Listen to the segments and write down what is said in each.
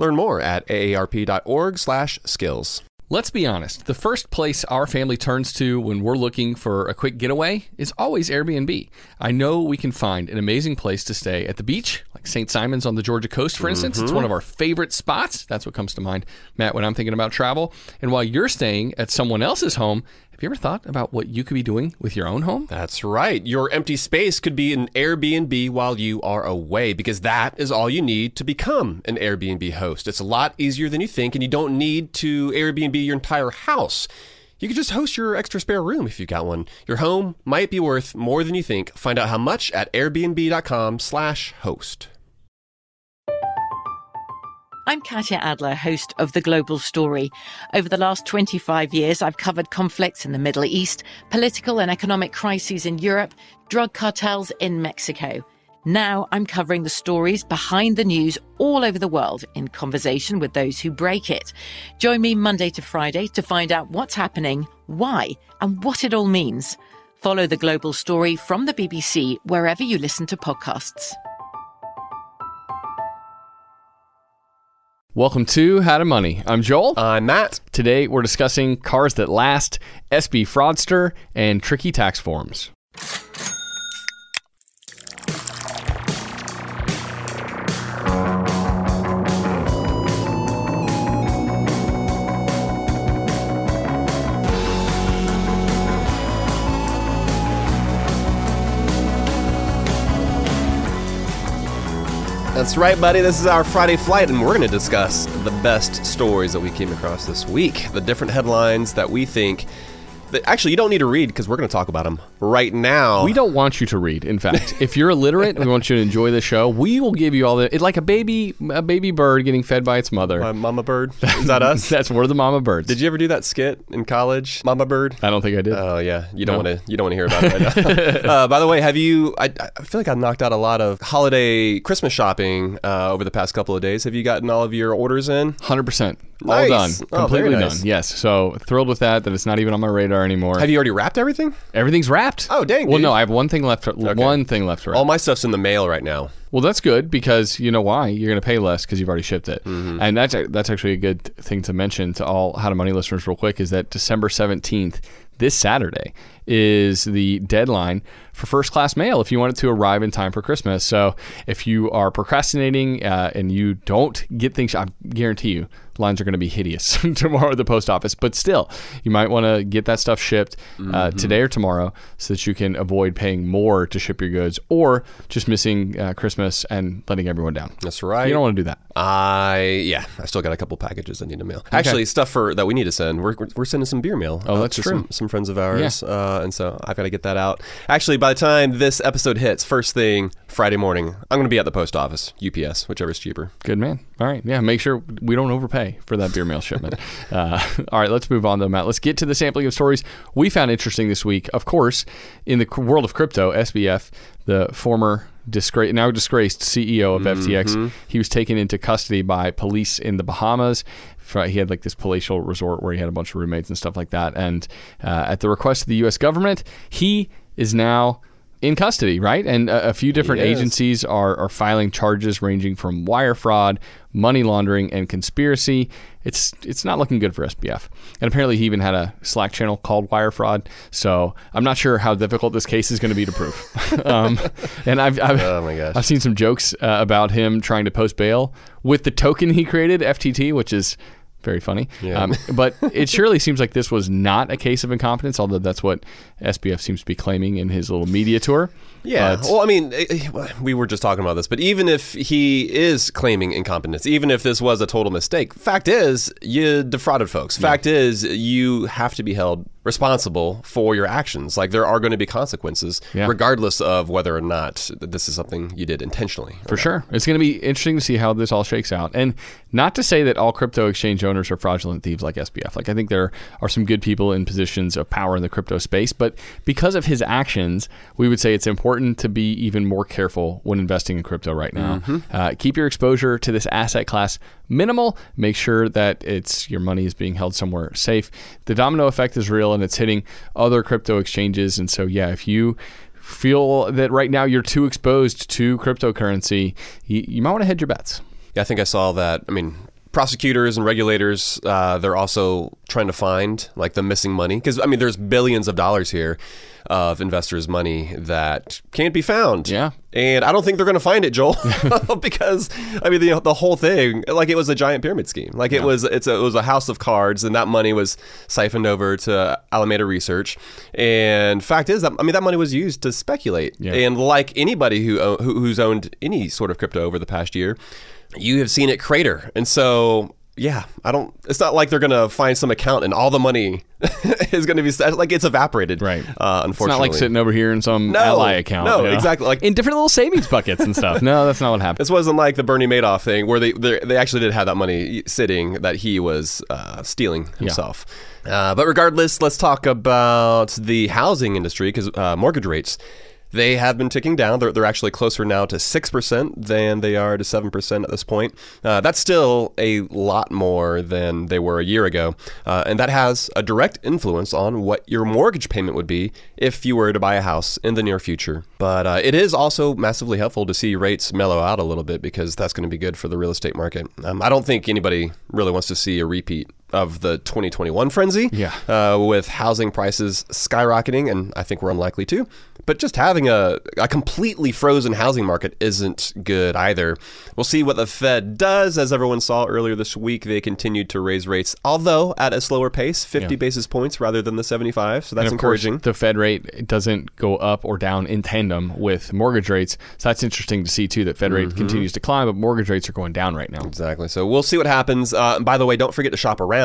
Learn more at aarp.org/skills. Let's be honest, the first place our family turns to when we're looking for a quick getaway is always Airbnb. I know we can find an amazing place to stay at the beach, like St. Simons on the Georgia coast, for instance. It's one mm-hmm. of our favorite spots. That's what comes to mind, Matt, when I'm thinking about travel. And while you're staying at someone else's home, have you ever thought about what you could be doing with your own home? That's right. Your empty space could be an Airbnb while you are away because that is all you need to become an Airbnb host. It's a lot easier than you think, and you don't need to Airbnb your entire house. You could just host your extra spare room if you've got one. Your home might be worth more than you think. Find out how much at airbnb.com/slash host. I'm Katya Adler, host of The Global Story. Over the last 25 years, I've covered conflicts in the Middle East, political and economic crises in Europe, drug cartels in Mexico. Now I'm covering the stories behind the news all over the world in conversation with those who break it. Join me Monday to Friday to find out what's happening, why, and what it all means. Follow The Global Story from the BBC wherever you listen to podcasts. Welcome to How to Money. I'm Joel. I'm Matt. Today we're discussing cars that last, SBFraudster, and tricky tax forms. That's right, buddy. This is our Friday flight, and we're going to discuss the best stories that we came across this week. The different headlines that we think that actually you don't need to read because we're going to talk about them right now. We don't want you to read. In fact, if you're illiterate and we want you to enjoy the show, we will give you all the. It's like a baby, a baby bird getting fed by its mother. Uh, Mama Bird. Is that us? That's we're the mama birds. Did you ever do that skit in college, Mama Bird? I don't think I did. Oh yeah, you don't No. want to. You don't want to hear about it right now. uh, by the way, have you? I, I feel like I knocked out a lot of holiday Christmas shopping uh, over the past couple of days. Have you gotten all of your orders in? Hundred percent, all Nice. done, Oh, completely very nice. done. Yes, so thrilled with that. That it's not even on my radar anymore. Have you already wrapped everything? Everything's wrapped. Oh, dang, Well, dude. no, I have one thing left. To, One thing left to wrap. All my stuff's in the mail right now. Well, that's good because you know why you're going to pay less because you've already shipped it, Mm-hmm. and that's that's actually a good thing to mention to all How to Money listeners real quick is that December seventeenth, this Saturday, is the deadline for first class mail if you want it to arrive in time for Christmas. So if you are procrastinating uh, and you don't get things, I guarantee you lines are going to be hideous tomorrow at the post office. But still, you might want to get that stuff shipped Mm-hmm. uh, today or tomorrow so that you can avoid paying more to ship your goods or just missing uh, Christmas and letting everyone down. That's right. You don't want to do that. I yeah, I still got a couple packages I need to mail. Actually, stuff for that we need to send. We're, we're sending some beer mail. Oh, that's to true. Some, some friends of ours, uh, and so I've got to get that out. Actually, by the time this episode hits, first thing Friday morning, I'm going to be at the post office, UPS, whichever is cheaper. Good man. All right. Yeah. Make sure we don't overpay for that beer mail shipment. Uh, all right. Let's move on, though, Matt. Let's get to the sampling of stories we found interesting this week. Of course, in the world of crypto, SBF, the former disgra- now disgraced CEO of FTX, he was taken into custody by police in the Bahamas. He had like this palatial resort where he had a bunch of roommates and stuff like that. And uh, at the request of the U.S. government, he is now in custody, right? And a, a few different agencies are, are filing charges ranging from wire fraud, money laundering, and conspiracy. It's it's not looking good for SBF. And apparently, he even had a Slack channel called Wire Fraud. So I'm not sure how difficult this case is going to be to prove. um, and I've I've, Oh my gosh. I've seen some jokes uh, about him trying to post bail with the token he created, FTT, which is very funny. Yeah. Um, but it surely seems like this was not a case of incompetence, although that's what SBF seems to be claiming in his little media tour. Yeah. But- well, I mean, eh, eh, we were just talking about this, but even if he is claiming incompetence, even if this was a total mistake, fact is you defrauded folks. Fact is you have to be held responsible for your actions. Like there are going to be consequences, Yeah. regardless of whether or not this is something you did intentionally. For sure. It's going to be interesting to see how this all shakes out. And not to say that all crypto exchange owners are fraudulent thieves like SBF. Like, I think there are some good people in positions of power in the crypto space. But because of his actions, we would say it's important to be even more careful when investing in crypto right now. Uh, keep your exposure to this asset class minimal. Make sure that it's your money is being held somewhere safe. The domino effect is real and it's hitting other crypto exchanges. And so, yeah, if you feel that right now you're too exposed to cryptocurrency, you, you might want to hedge your bets. Yeah, I think I saw that. I mean, prosecutors and regulators, uh, they're also trying to find like the missing money because I mean, there's billions of dollars here of investors' money that can't be found. Yeah. And I don't think they're going to find it, Joel, because I mean the, the whole thing, like it was a giant pyramid scheme. Like it was, it's a, it was a house of cards, and that money was siphoned over to Alameda Research. And fact is that I mean that money was used to speculate. Yeah. And like anybody who, who who's owned any sort of crypto over the past year, you have seen it crater. And so, yeah, I don't. It's not like they're gonna find some account and all the money is gonna be like it's evaporated. Right. Uh, It's unfortunately, not like sitting over here in some No, ally account. no, you know, exactly, like- in different little savings buckets and stuff. No, that's not what happened. This wasn't like the Bernie Madoff thing where they they they actually did have that money sitting that he was uh, stealing himself. Uh, but regardless, let's talk about the housing industry because uh, mortgage rates. They have been ticking down. They're, they're actually closer now to 6% than they are to 7% at this point. Uh, that's still a lot more than they were a year ago. Uh, and that has a direct influence on what your mortgage payment would be if you were to buy a house in the near future. But uh, it is also massively helpful to see rates mellow out a little bit because that's going to be good for the real estate market. Um, I don't think anybody really wants to see a repeat of the 2021 frenzy Yeah. uh, with housing prices skyrocketing, and I think we're unlikely to. But just having a, a completely frozen housing market isn't good either. We'll see what the Fed does. As everyone saw earlier this week, they continued to raise rates, although at a slower pace, 50 Yeah. basis points rather than the 75. So that's And of course, encouraging. the Fed rate doesn't go up or down in tandem with mortgage rates. So that's interesting to see too. That Fed Mm-hmm. rate continues to climb, but mortgage rates are going down right now. Exactly. So we'll see what happens. Uh, and by the way, don't forget to shop around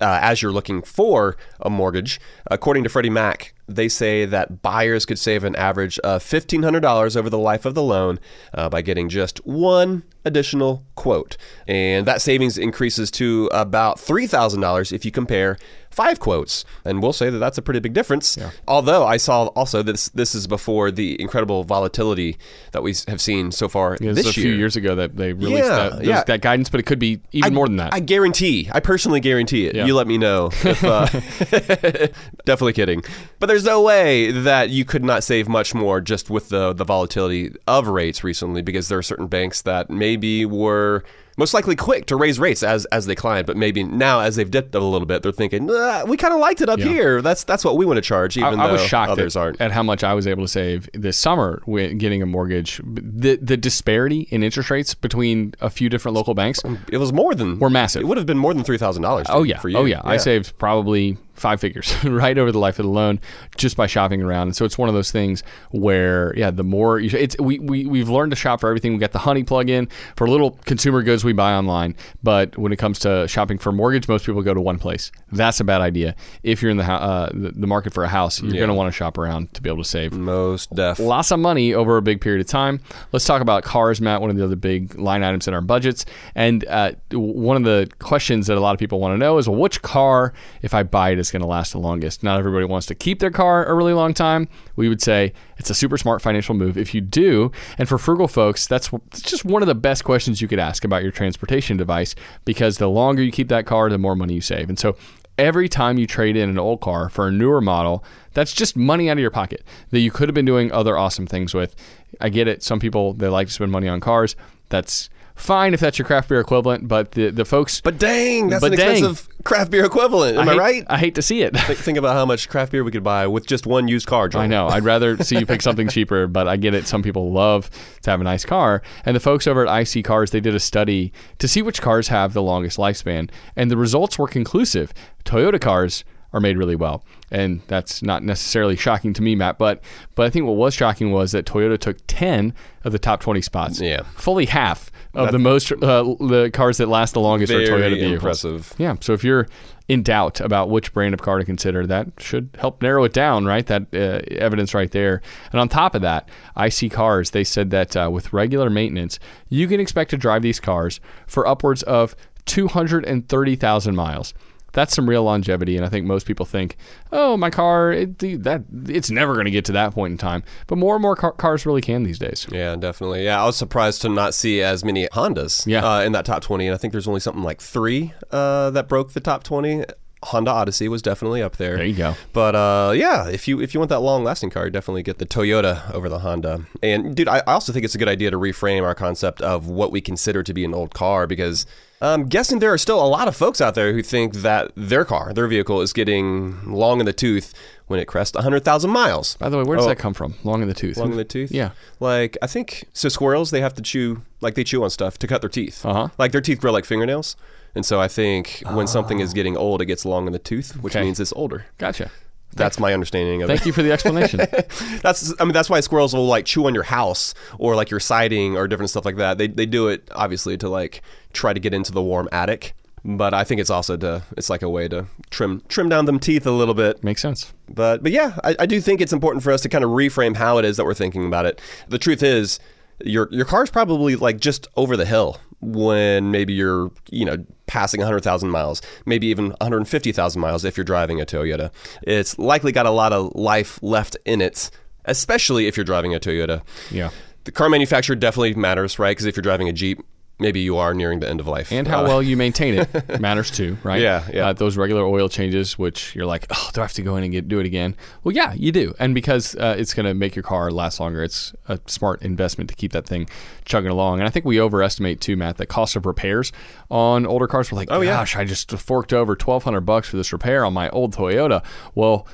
uh, as you're looking for a mortgage. According to Freddie Mac, they say that buyers could save an average of $1,500 over the life of the loan uh, by getting just one additional quote. And that savings increases to about $3,000 if you compare five quotes. And we'll say that that's a pretty big difference. Although I saw also this this is before the incredible volatility that we have seen so far It was this a few years ago that they released Yeah, that, those- yeah. that guidance, but it could be even I- more than that. I guarantee. I personally guarantee it. Yeah. You let me know. If, uh, definitely kidding. But there's no way that you could not save much more just with the the volatility of rates recently, because there are certain banks that maybe were most likely quick to raise rates as as they climb. but maybe now as they've dipped a little bit, they're thinking "Ah, we kind of liked it up Yeah. here. That's that's what we want to charge, even I though was shocked others at, aren't. at how much I was able to save this summer with getting a mortgage. The the disparity in interest rates between a few different local banks It was more than were massive. It would have been more than three thousand dollars. Oh yeah, for you. oh yeah. I saved probably five figures right over the life of the loan just by shopping around. And so it's one of those things where yeah, the more you, it's we we we've learned to shop for everything. We got the Honey plug-in for little consumer goods we buy online, but when it comes to shopping for mortgage, most people go to one place. That's a bad idea. If you're in the uh, the, market for a house, you're going to want to shop around to be able to save most def. lots of money over a big period of time. Let's talk about cars, Matt, one of the other big line items in our budgets. And uh, one of the questions that a lot of people want to know is, well, which car, if I buy it, is going to last the longest? Not everybody wants to keep their car a really long time. We would say it's a super smart financial move if you do. And for frugal folks, that's, just one of the best questions you could ask about your transportation device because the longer you keep that car, the more money you save. And so every time you trade in an old car for a newer model, that's just money out of your pocket that you could have been doing other awesome things with. I get it. Some people they like to spend money on cars. That's fine if that's your craft beer equivalent, but the the folks But dang, that's But an dang. expensive craft beer equivalent. Am I, hate, right? I hate to see it. Think, think about how much craft beer we could buy with just one used car. Joel. I know. I'd rather see you pick something cheaper, but I get it. Some people love to have a nice car. And the folks over at iSeeCars, they did a study to see which cars have the longest lifespan, and the results were conclusive. Toyota cars are made really well. And that's not necessarily shocking to me, Matt, but but I think what was shocking was that Toyota took 10 of the top 20 spots. Yeah. Fully half of the most uh, the cars that last the longest are Toyota vehicles. impressive. Yeah. So if you're in doubt about which brand of car to consider, that should help narrow it down, right? That uh, evidence right there. And on top of that, iSeeCars, they said that uh, with regular maintenance, you can expect to drive these cars for upwards of 230,000 miles. That's some real longevity, and I think most people think, "Oh, my car, it, that it's never going to get to that point in time." But more and more car, cars really can these days. Yeah, definitely. Yeah, I was surprised to not see as many Hondas Yeah. uh, in that top 20. And I think there's only something like three uh, that broke the top 20. Honda Odyssey was definitely up there. There you go. But uh, yeah, if you if you want that long lasting car, definitely get the Toyota over the Honda. And dude, I, I also think it's a good idea to reframe our concept of what we consider to be an old car because I'm guessing there are still a lot of folks out there who think that their car, their vehicle, is getting long in the tooth when it crests 100,000 miles. By the way, where does Oh. that come from? Long in the tooth. Long in the tooth? Yeah. Like, I think, so squirrels, they have to chew, like they chew on stuff to cut their teeth. Uh-huh. Like their teeth grow like fingernails. And so I think when something is getting old, it gets long in the tooth, which Okay. means it's older. Gotcha. That's my understanding of Thank it. you for the explanation. That's, I mean, that's why squirrels will like chew on your house or like your siding or different stuff like that. They, they do it obviously to like try to get into the warm attic. But I think it's also to, it's like a way to trim, trim down them teeth a little bit. Makes sense. But but yeah, I, I do think it's important for us to kind of reframe how it is that we're thinking about it. The truth is, your your car's probably like just over the hill when maybe you're you know passing 100,000 miles, maybe even 150,000 miles if you're driving a Toyota. It's likely got a lot of life left in it, especially if you're driving a Toyota. Yeah. The car manufacturer definitely matters, right? Because if you're driving a Jeep, maybe you are nearing the end of life. And how Uh, well you maintain it matters too, right? Yeah, yeah. Uh, those regular oil changes, which you're like, oh, do I have to go in and get, do it again? Well, yeah, you do. And because uh, it's going to make your car last longer, it's a smart investment to keep that thing chugging along. And I think we overestimate too, Matt, the cost of repairs on older cars. We're like, Oh, yeah. gosh, I just forked over 1200 bucks for this repair on my old Toyota. Well,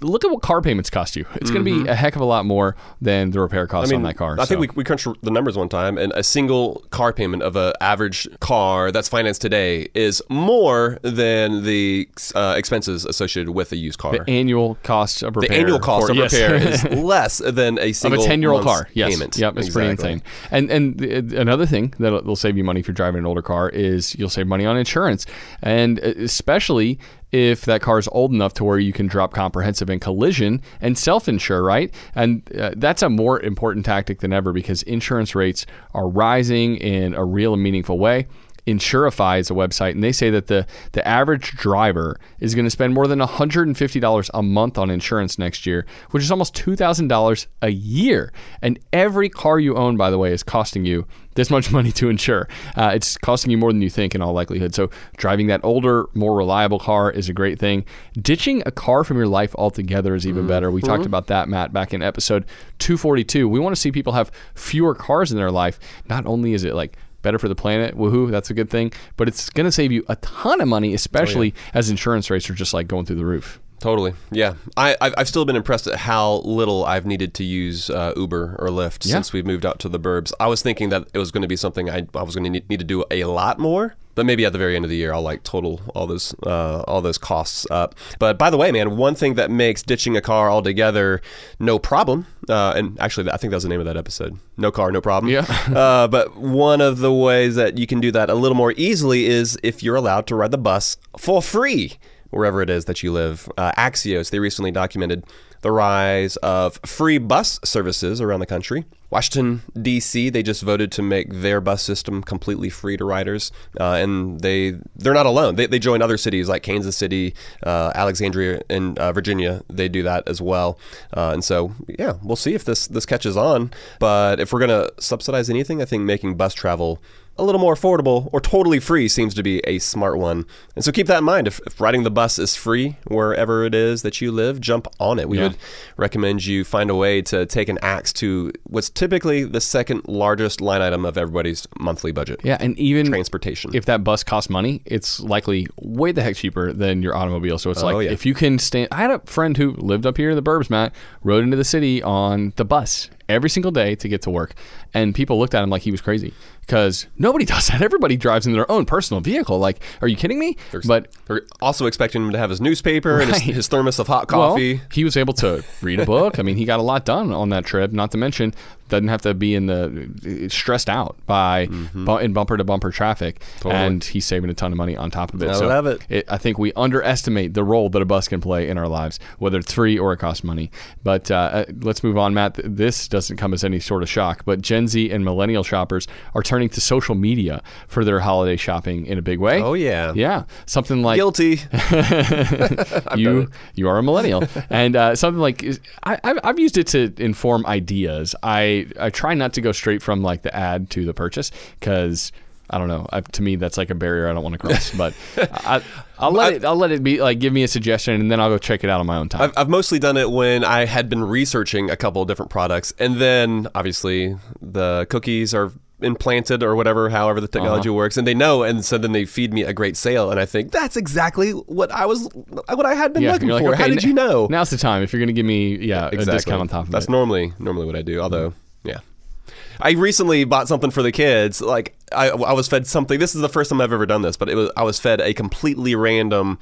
look at what car payments cost you. It's going to be a heck of a lot more than the repair costs on that car. Mm-hmm. I think we, we crunched the numbers one time, and a single car payment of an average car that's financed today is more than the uh, expenses associated with a used car. the annual cost of repair. The annual cost for- of yes. repair is less than a single of a 10 year old car. Yes. payment. Yep, it's pretty insane. And and uh, another thing that will save you money if you're driving an older car is you'll save money on insurance. And uh, especially if that car is old enough to where you can drop comprehensive and collision and self insure, right? And uh, that's a more important tactic than ever because insurance rates are rising in a real and meaningful way. Insurify is a website, and they say that the, the average driver is going to spend more than $150 a month on insurance next year, which is almost $2,000 a year. And every car you own, by the way, is costing you this much money to insure. Uh, it's costing you more than you think in all likelihood. So, driving that older, more reliable car is a great thing. Ditching a car from your life altogether is even better. We talked about that, Matt, back in episode 242. We want to see people have fewer cars in their life. Not only is it like better for the planet, woohoo, that's a good thing, but it's going to save you a ton of money, especially as insurance rates are just like going through the roof. Totally. Yeah. I, I've I've still been impressed at how little I've needed to use uh, Uber or Lyft Yeah. since we've moved out to the burbs. I was thinking that it was going to be something I, I was going to need, need to do a lot more. But maybe at the very end of the year, I'll like total all those uh, all those costs up. But by the way, man, one thing that makes ditching a car altogether no problem, uh, and actually, I think that was the name of that episode. No car, no problem. Yeah. uh, but one of the ways that you can do that a little more easily is if you're allowed to ride the bus for free wherever it is that you live. Uh, Axios, they recently documented the rise of free bus services around the country. Washington, D.C., they just voted to make their bus system completely free to riders. Uh, and they, they're not alone. They, they join other cities like Kansas City, uh, Alexandria, and uh, Virginia. They do that as well. Uh, and so, yeah, we'll see if this, this catches on. But if we're going to subsidize anything, I think making bus travel a little more affordable or totally free seems to be a smart one. And so keep that in mind. If, if riding the bus is free wherever it is that you live, jump on it. We Yeah. would recommend you find a way to take an axe to what's typically the second largest line item of everybody's monthly budget Yeah, and even transportation. if that bus costs money, it's likely way the heck cheaper than your automobile. So it's Oh, like yeah. if you can stand. I had a friend who lived up here in the burbs, Matt, rode into the city on the bus, every single day to get to work. And people looked at him like he was crazy because nobody does that. Everybody drives in their own personal vehicle. Like, are you kidding me? but They're also expecting him to have his newspaper and his, his thermos of hot well, coffee. he was able to read a book. I mean, he got a lot done on that trip. Not to mention, doesn't have to be in the stressed out by Mm-hmm. bu- in bumper to bumper traffic, and he's saving a ton of money on top of it. I love it. I think we underestimate the role that a bus can play in our lives, whether it's free or it costs money. But uh, uh, let's move on, Matt. This doesn't come as any sort of shock, but Gen Z and millennial shoppers are turning to social media for their holiday shopping in a big way. Oh, yeah. yeah, something like Guilty. you you are a millennial, and uh, something like I, I've, I've used it to inform ideas. I I try not to go straight from like the ad to the purchase because I don't know. I, to me, that's like a barrier I don't want to cross. But I, I'll let it I'll let it be like give me a suggestion, and then I'll go check it out on my own time. I've, I've mostly done it when I had been researching a couple of different products, and then obviously the cookies are implanted or whatever, however the technology Uh-huh. works, and they know, and so then they feed me a great sale, and I think that's exactly what I was, what I had been yeah, looking for. like, How did n- you know? Now's the time if you're going to give me yeah exactly. a discount on top of that. That's it. normally normally what I do. Although, yeah. I recently bought something for the kids. Like I, I was fed something. This is the first time I've ever done this, but it was I was fed a completely random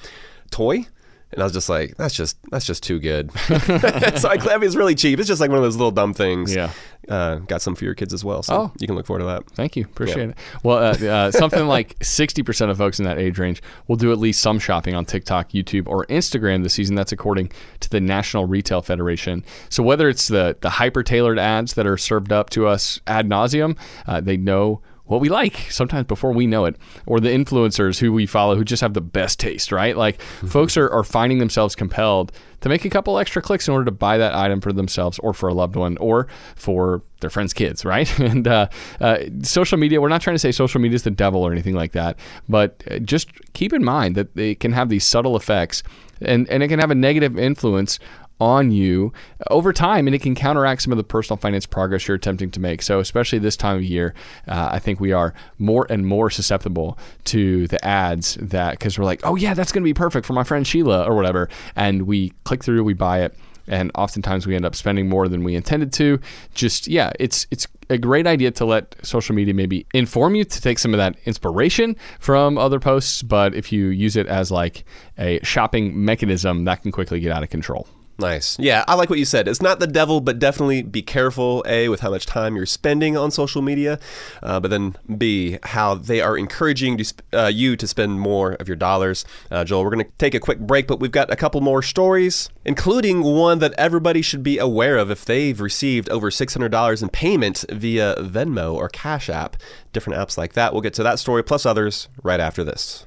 toy, and I was just like, "That's just that's just too good." so I, I mean, it's really cheap. It's just like one of those little dumb things. Yeah. Uh, got some for your kids as well, so Oh. you can look forward to that. Thank you. Appreciate it. Well, uh, uh, something like 60% of folks in that age range will do at least some shopping on TikTok, YouTube, or Instagram this season. That's according to the National Retail Federation. So whether it's the, the hyper tailored ads that are served up to us ad nauseum, uh, they know what we like sometimes before we know it, or the influencers who we follow who just have the best taste, right? Like folks are, are finding themselves compelled to make a couple extra clicks in order to buy that item for themselves or for a loved one or for their friends' kids, right? And uh, uh, social media, we're not trying to say social media is the devil or anything like that, but uh, just keep in mind that it can have these subtle effects and, and it can have a negative influence on you over time and it can counteract some of the personal finance progress you're attempting to make. So especially this time of year uh, i think we are more and more susceptible to the ads that because we're like oh yeah that's going to be perfect for my friend sheila or whatever. And we click through we buy it and oftentimes we end up spending more than we intended to. Just yeah it's it's a great idea to let social media maybe inform you to take some of that inspiration from other posts but if you use it as like a shopping mechanism that can quickly get out of control Nice. Yeah, I like what you said. It's not the devil, but definitely be careful, A, with how much time you're spending on social media, uh, but then B, how they are encouraging to sp- uh, you to spend more of your dollars. Uh, Joel, we're going to take a quick break, but we've got a couple more stories, including one that everybody should be aware of if they've received over $600 in payment via Venmo or Cash App, different apps like that. We'll get to that story plus others right after this.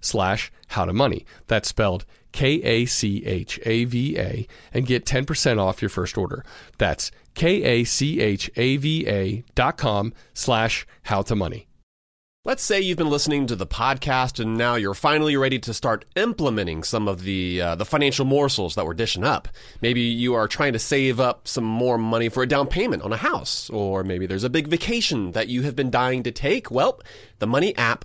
slash how to money. That's spelled K-A-C-H-A-V-A and get 10% off your first order. That's K-A-C-H-A-V-A dot com slash how to money. Let's say you've been listening to the podcast and now you're finally ready to start implementing some of the uh, the financial morsels that we're dishing up. Maybe you are trying to save up some more money for a down payment on a house, or maybe there's a big vacation that you have been dying to take. Well, the money app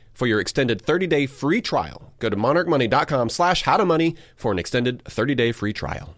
for your extended 30-day free trial. Go to monarchmoney.com slash howtomoney for an extended 30-day free trial.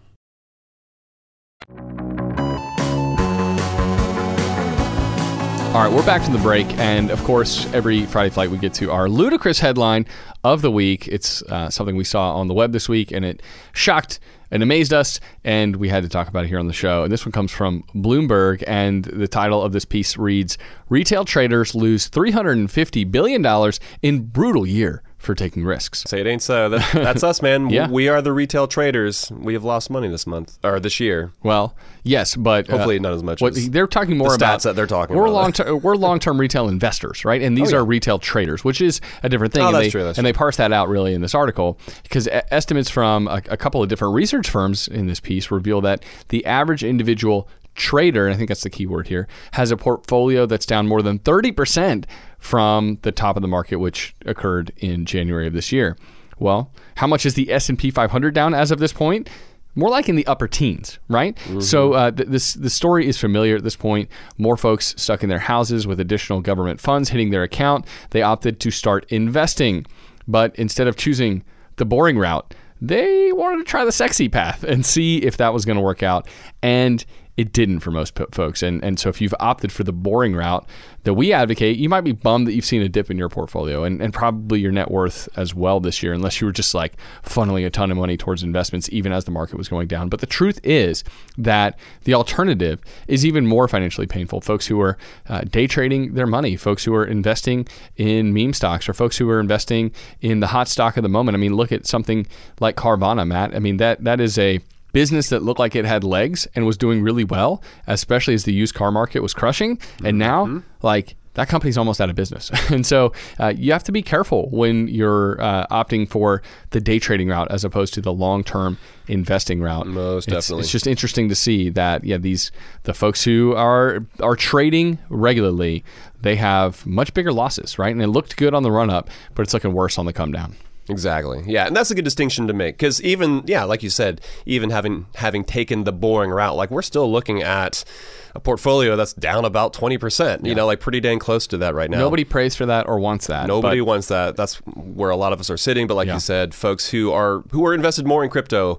All right, we're back from the break, and of course, every Friday flight we get to our ludicrous headline of the week. It's uh, something we saw on the web this week, and it shocked and amazed us, and we had to talk about it here on the show. And this one comes from Bloomberg, and the title of this piece reads Retail traders lose $350 billion in brutal year for taking risks. Say it ain't so. That, that's us, man. Yeah. We are the retail traders. We have lost money this month or this year. Well, yes, but uh, Hopefully not as much What as they're talking more the about stats that they're talking we're about. long ter- we're long term retail investors, right? And these Oh, yeah. are retail traders, which is a different thing. Oh, and that's they, true, that's and they parse that out really in this article because estimates from a, a couple of different research firms in this piece reveal that the average individual trader, and I think that's the key word here, has a portfolio that's down more than 30% from the top of the market, which occurred in January of this year. Well, how much is the S&P 500 down as of this point? More like in the upper teens, right? So uh, th- this the story is familiar at this point. More folks stuck in their houses with additional government funds hitting their account. They opted to start investing, but instead of choosing the boring route, they wanted to try the sexy path and see if that was going to work out. And it didn't for most folks. And and so if you've opted for the boring route that we advocate, you might be bummed that you've seen a dip in your portfolio and, and probably your net worth as well this year, unless you were just like funneling a ton of money towards investments even as the market was going down. But the truth is that the alternative is even more financially painful. Folks who are uh, day trading their money, folks who are investing in meme stocks, or folks who are investing in the hot stock of the moment. I mean, look at something like Carvana, Matt. I mean, that that is a business that looked like it had legs and was doing really well, especially as the used car market was crushing. And now, like, that company's almost out of business. and so uh, you have to be careful when you're uh, opting for the day trading route as opposed to the long term investing route. Most It's- definitely. It's just interesting to see that, yeah, these, the folks who are, are trading regularly, they have much bigger losses, right? And it looked good on the run up, but it's looking worse on the come down. Exactly. Yeah, and that's a good distinction to make because even yeah, like you said, even having having taken the boring route, like we're still looking at a portfolio that's down about twenty percent. You know, like pretty dang close to that right now. Nobody prays for that or wants that. Nobody wants that. That's where a lot of us are sitting. But like Yeah. you said, folks who are who are invested more in crypto,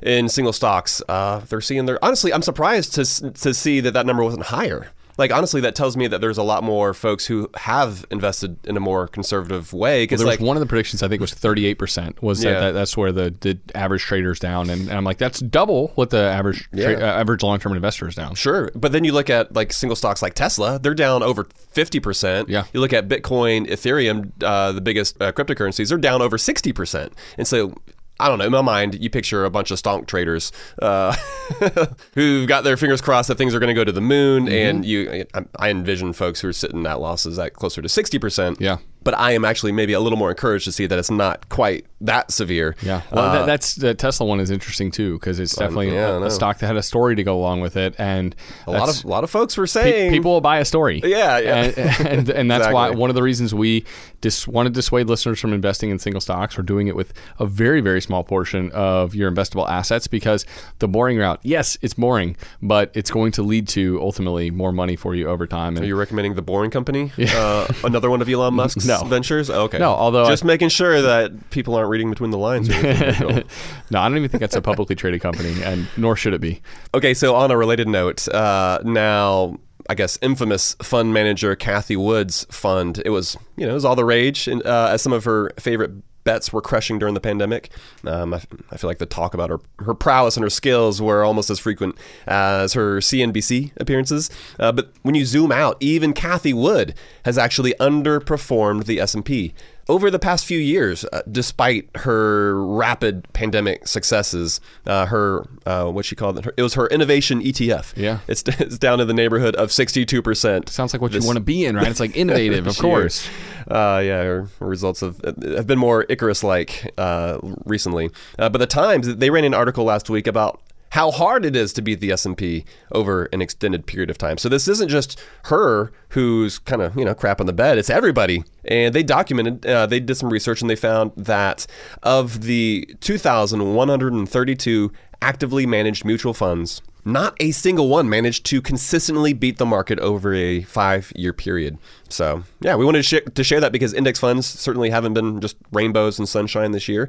in single stocks, uh, they're seeing their. Honestly, I'm surprised to to see that that number wasn't higher. Like honestly, that tells me that there's a lot more folks who have invested in a more conservative way. Because was like one of the predictions I think was 38% was Yeah. that, that that's where the, the average trader's down and, and I'm like that's double what the average tra- uh, average long-term investor is down. Sure, but then you look at like single stocks like Tesla, they're down over fifty percent. Yeah. You look at Bitcoin, Ethereum, uh, the biggest uh, cryptocurrencies, they're down over sixty percent. And so, I don't know. In my mind, you picture a bunch of stonk traders uh, who've got their fingers crossed that things are going to go to the moon, Mm-hmm. and you, I, I envision folks who are sitting at losses at closer to sixty percent. Yeah. But I am actually maybe a little more encouraged to see that it's not quite that severe. Yeah, well, Uh, that, that's the Tesla one is interesting too because it's definitely yeah, I a, a stock that had a story to go along with it, and a lot of a lot of folks were pe- saying people will buy a story. Yeah, yeah. and and, and that's why one of the reasons we dis- want to dissuade listeners from investing in single stocks or doing it with a very very small portion of your investable assets because the boring route, yes, it's boring, but it's going to lead to ultimately more money for you over time. And Are you recommending the Boring Company? Uh, another one of Elon Musk's No. ventures? Okay. No, although just making sure that people aren't reading between the lines. no, I don't even think that's a publicly traded company, and nor should it be. okay, so on a related note, uh, now I guess infamous fund manager Cathie Wood's fund. It was you know it was all the rage, and, uh, as some of her favorite bets were crushing during the pandemic. Um, I, I feel like the talk about her her prowess and her skills were almost as frequent as her CNBC appearances. Uh, but when you zoom out, even Cathie Wood has actually underperformed the S and P over the past few years, uh, despite her rapid pandemic successes, uh, her uh, what she called it, her, it was her innovation ETF. Yeah. it's, it's down in the neighborhood of sixty two percent. Sounds like what you want to be in, right? It's like innovative, of course. Uh, yeah, her results have, have been more Icarus-like uh, recently. Uh, but the Times they ran an article last week about how hard it is to beat the S&P over an extended period of time. So this isn't just her who's kind of, you know, crap on the bed. It's everybody. And they documented, uh, they did some research and they found that of the 2,132 actively managed mutual funds, not a single one managed to consistently beat the market over a five year period. So, yeah, we wanted to, sh- to share that because index funds certainly haven't been just rainbows and sunshine this year.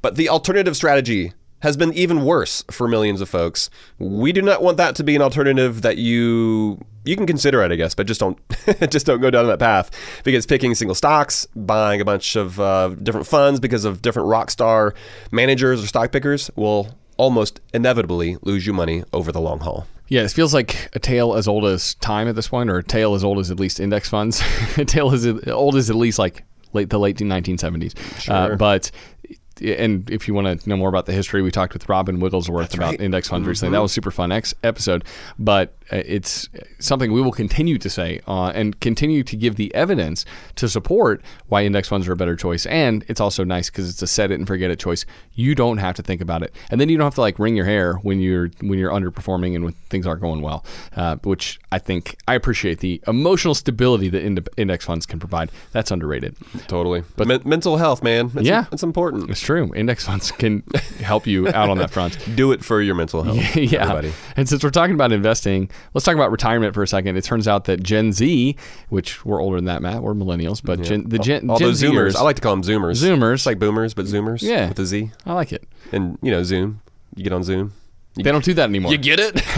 But the alternative strategy has been even worse for millions of folks. We do not want that to be an alternative that you you can consider it, I guess, but just don't just don't go down that path because picking single stocks, buying a bunch of uh, different funds because of different rock star managers or stock pickers will almost inevitably lose you money over the long haul. Yeah, it feels like a tale as old as time at this point, or a tale as old as at least index funds. a tale as old as at least like late the late 1970s. Sure. Uh, but and if you want to know more about the history, we talked with Robin Wigglesworth about right. index funds recently. That was a super fun ex- episode. But uh, it's something we will continue to say uh, and continue to give the evidence to support why index funds are a better choice. And it's also nice because it's a set it and forget it choice. You don't have to think about it, and then you don't have to like wring your hair when you're when you're underperforming and when things aren't going well. Uh, which I think I appreciate the emotional stability that ind- index funds can provide. That's underrated. Totally. But Men- mental health, man. It's, Yeah. It's important. It's true. Index funds can help you out on that front. Do it for your mental health. yeah. Everybody. And since we're talking about investing, let's talk about retirement for a second. It turns out that Gen Z, which we're older than that, Matt, we're millennials, but Gen, the Gen, All Gen those Zoomers. Zers, I like to call them Zoomers. Zoomers. It's like boomers, but Zoomers. Yeah. With a Z. I like it. And, you know, Zoom. You get on Zoom. They don't do that anymore. You get it?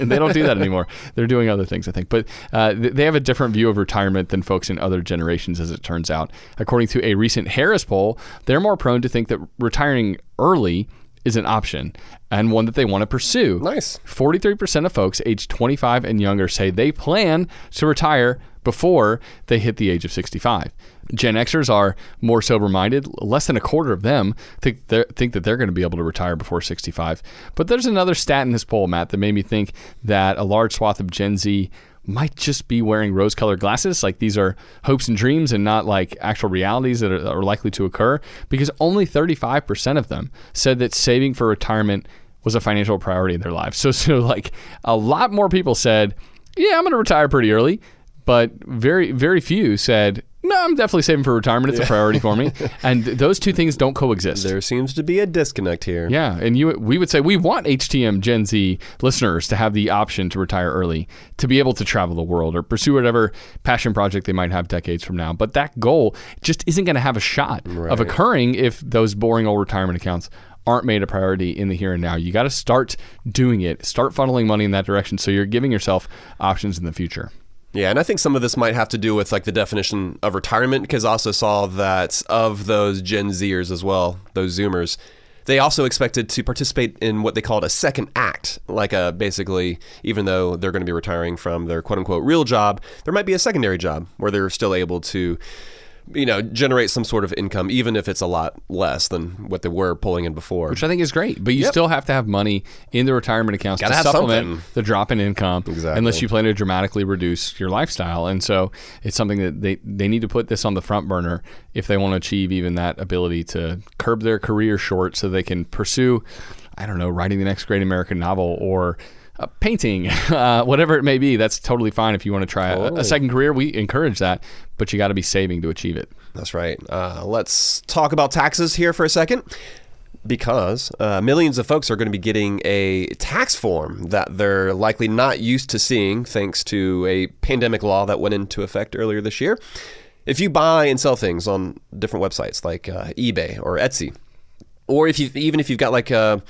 they don't do that anymore. They're doing other things, I think. But uh, they have a different view of retirement than folks in other generations, as it turns out. According to a recent Harris poll, they're more prone to think that retiring early is an option and one that they want to pursue. Nice. 43% of folks aged 25 and younger say they plan to retire before they hit the age of 65. Gen Xers are more sober minded. Less than a quarter of them think, think that they're going to be able to retire before 65. But there's another stat in this poll, Matt, that made me think that a large swath of Gen Z might just be wearing rose colored glasses. Like these are hopes and dreams and not like actual realities that are, are likely to occur because only 35% of them said that saving for retirement was a financial priority in their lives. So, so like a lot more people said, yeah, I'm going to retire pretty early. But very, very few said, no, I'm definitely saving for retirement. It's a priority for me. And th- those two things don't coexist. There seems to be a disconnect here. Yeah, and you we would say we want HTM Gen Z listeners to have the option to retire early, to be able to travel the world or pursue whatever passion project they might have decades from now. But that goal just isn't going to have a shot of occurring if those boring old retirement accounts aren't made a priority in the here and now. You got to start doing it. Start funneling money in that direction so you're giving yourself options in the future. Yeah, and I think some of this might have to do with like the definition of retirement because I also saw that of those Gen Zers as well, those Zoomers, they also expected to participate in what they called a second act, like a basically, even though they're going to be retiring from their quote unquote real job, there might be a secondary job where they're still able to, you know, generate some sort of income, even if it's a lot less than what they were pulling in before. which I think is great. But you Yep. still have to have money in the retirement accounts Gotta to supplement something. the drop in income, Exactly. unless you plan to dramatically reduce your lifestyle. And so it's something that they, they need to put this on the front burner if they want to achieve even that ability to curb their career short so they can pursue, I don't know, writing the next great American novel or uh, painting, uh, whatever it may be. That's totally fine if you want to try a, a second career. We encourage that, but you got to be saving to achieve it. That's right. Uh, let's talk about taxes here for a second. Because uh, millions of folks are going to be getting a tax form that they're likely not used to seeing thanks to a pandemic law that went into effect earlier this year. if you buy and sell things on different websites like uh, eBay or Etsy, or if you even if you've got like a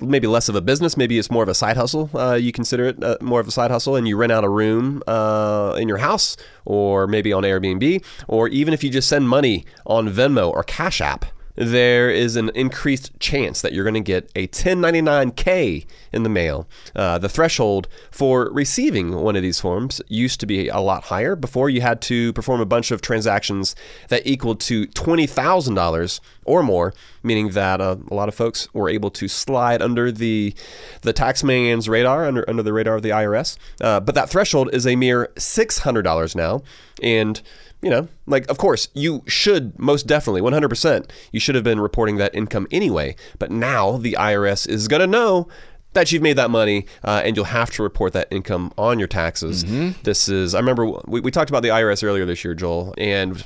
maybe less of a business, maybe it's more of a side hustle. Uh, you consider it uh, more of a side hustle, and you rent out a room uh, in your house, or maybe on Airbnb, or even if you just send money on Venmo or Cash App there is an increased chance that you're going to get a 1099K in the mail. Uh, the threshold for receiving one of these forms used to be a lot higher. Before, you had to perform a bunch of transactions that equaled to $20,000 or more, meaning that uh, a lot of folks were able to slide under the the taxman's radar, under, under the radar of the IRS. Uh, but that threshold is a mere $600 now. And you know, like, of course, you should most definitely, 100%, you should have been reporting that income anyway. But now the IRS is going to know that you've made that money uh, and you'll have to report that income on your taxes. Mm-hmm. This is, I remember we, we talked about the IRS earlier this year, Joel, and.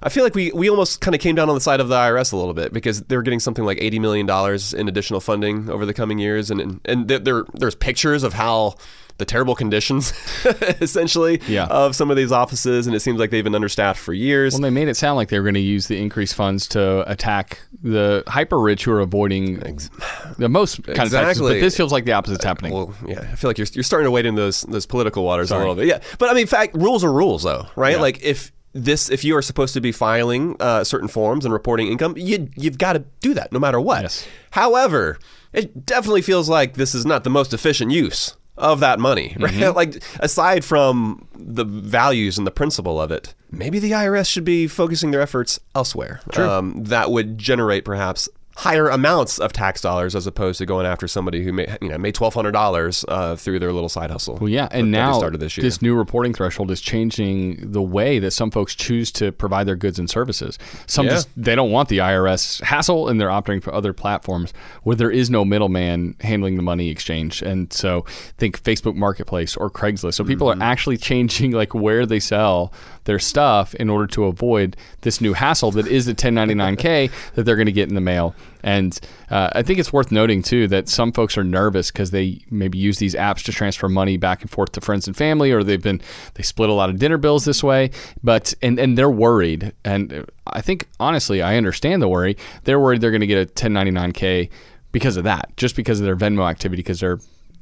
I feel like we, we almost kind of came down on the side of the IRS a little bit because they're getting something like $80 million in additional funding over the coming years. And, and, and there, there's pictures of how the terrible conditions, essentially, yeah. of some of these offices, and it seems like they've been understaffed for years. Well, they made it sound like they were going to use the increased funds to attack the hyper rich who are avoiding the most kind exactly. of taxes. But this feels like the opposite's happening. Well, yeah, I feel like you're, you're starting to wade into those those political waters Sorry. a little bit. Yeah, but I mean, fact, rules are rules, though, right? Yeah. Like if this if you are supposed to be filing uh, certain forms and reporting income, you you've got to do that no matter what. Yes. However, it definitely feels like this is not the most efficient use of that money, right? Mm-hmm. like aside from the values and the principle of it, maybe the IRS should be focusing their efforts elsewhere. Um, that would generate perhaps higher amounts of tax dollars as opposed to going after somebody who made you know made twelve hundred dollars uh, through their little side hustle. Well, yeah, and now started this, year. this new reporting threshold is changing the way that some folks choose to provide their goods and services. Some yeah. just they don't want the IRS hassle, and they're opting for other platforms where there is no middleman handling the money exchange. And so think Facebook Marketplace or Craigslist. So people mm-hmm. are actually changing like where they sell their stuff in order to avoid this new hassle that is the 1099K that they're going to get in the mail. And uh, I think it's worth noting too that some folks are nervous because they maybe use these apps to transfer money back and forth to friends and family, or they've been they split a lot of dinner bills this way. But and and they're worried, and I think honestly I understand the worry. They're worried they're going to get a 1099K because of that, just because of their Venmo activity, because they're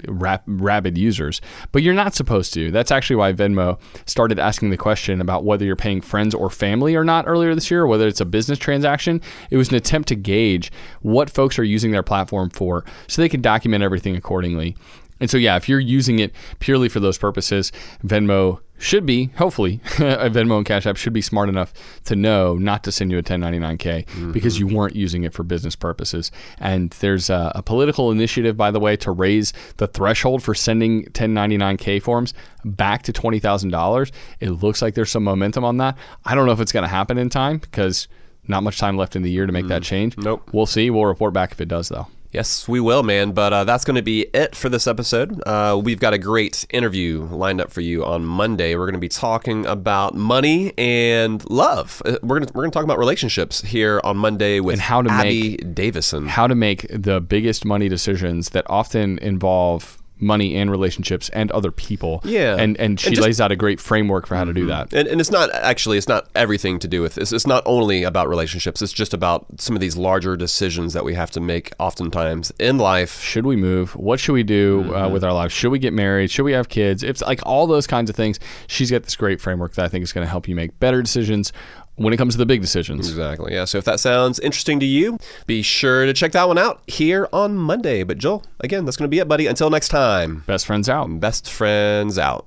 rap, rabid users. But you're not supposed to. That's actually why Venmo started asking the question about whether you're paying friends or family or not earlier this year, whether it's a business transaction. It was an attempt to gauge what folks are using their platform for so they can document everything accordingly. And so, yeah, if you're using it purely for those purposes, Venmo should be, hopefully, a Venmo and Cash App should be smart enough to know not to send you a 1099K mm-hmm. because you weren't using it for business purposes. And there's a, a, political initiative, by the way, to raise the threshold for sending 1099K forms back to $20,000. It looks like there's some momentum on that. I don't know if it's going to happen in time because not much time left in the year to make mm. that change. Nope. We'll see. We'll report back if it does, though. Yes, we will, man. But uh, that's going to be it for this episode. Uh, we've got a great interview lined up for you on Monday. We're going to be talking about money and love. Uh, we're going to we're going to talk about relationships here on Monday with and how to Abby make, Davisson. How to make the biggest money decisions that often involve money and relationships and other people. Yeah. And and she and just, lays out a great framework for how to do that. And, and it's not actually it's not everything to do with this. It's not only about relationships. It's just about some of these larger decisions that we have to make oftentimes in life. Should we move? What should we do uh, mm-hmm. uh, with our lives? Should we get married? Should we have kids? It's like all those kinds of things. She's got this great framework that I think is going to help you make better decisions when it comes to the big decisions. Exactly. Yeah. So if that sounds interesting to you, be sure to check that one out here on Monday. But Joel, again, that's going to be it, buddy. Until next time. Best friends out. Best friends out.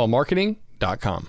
upswellmarketing.com.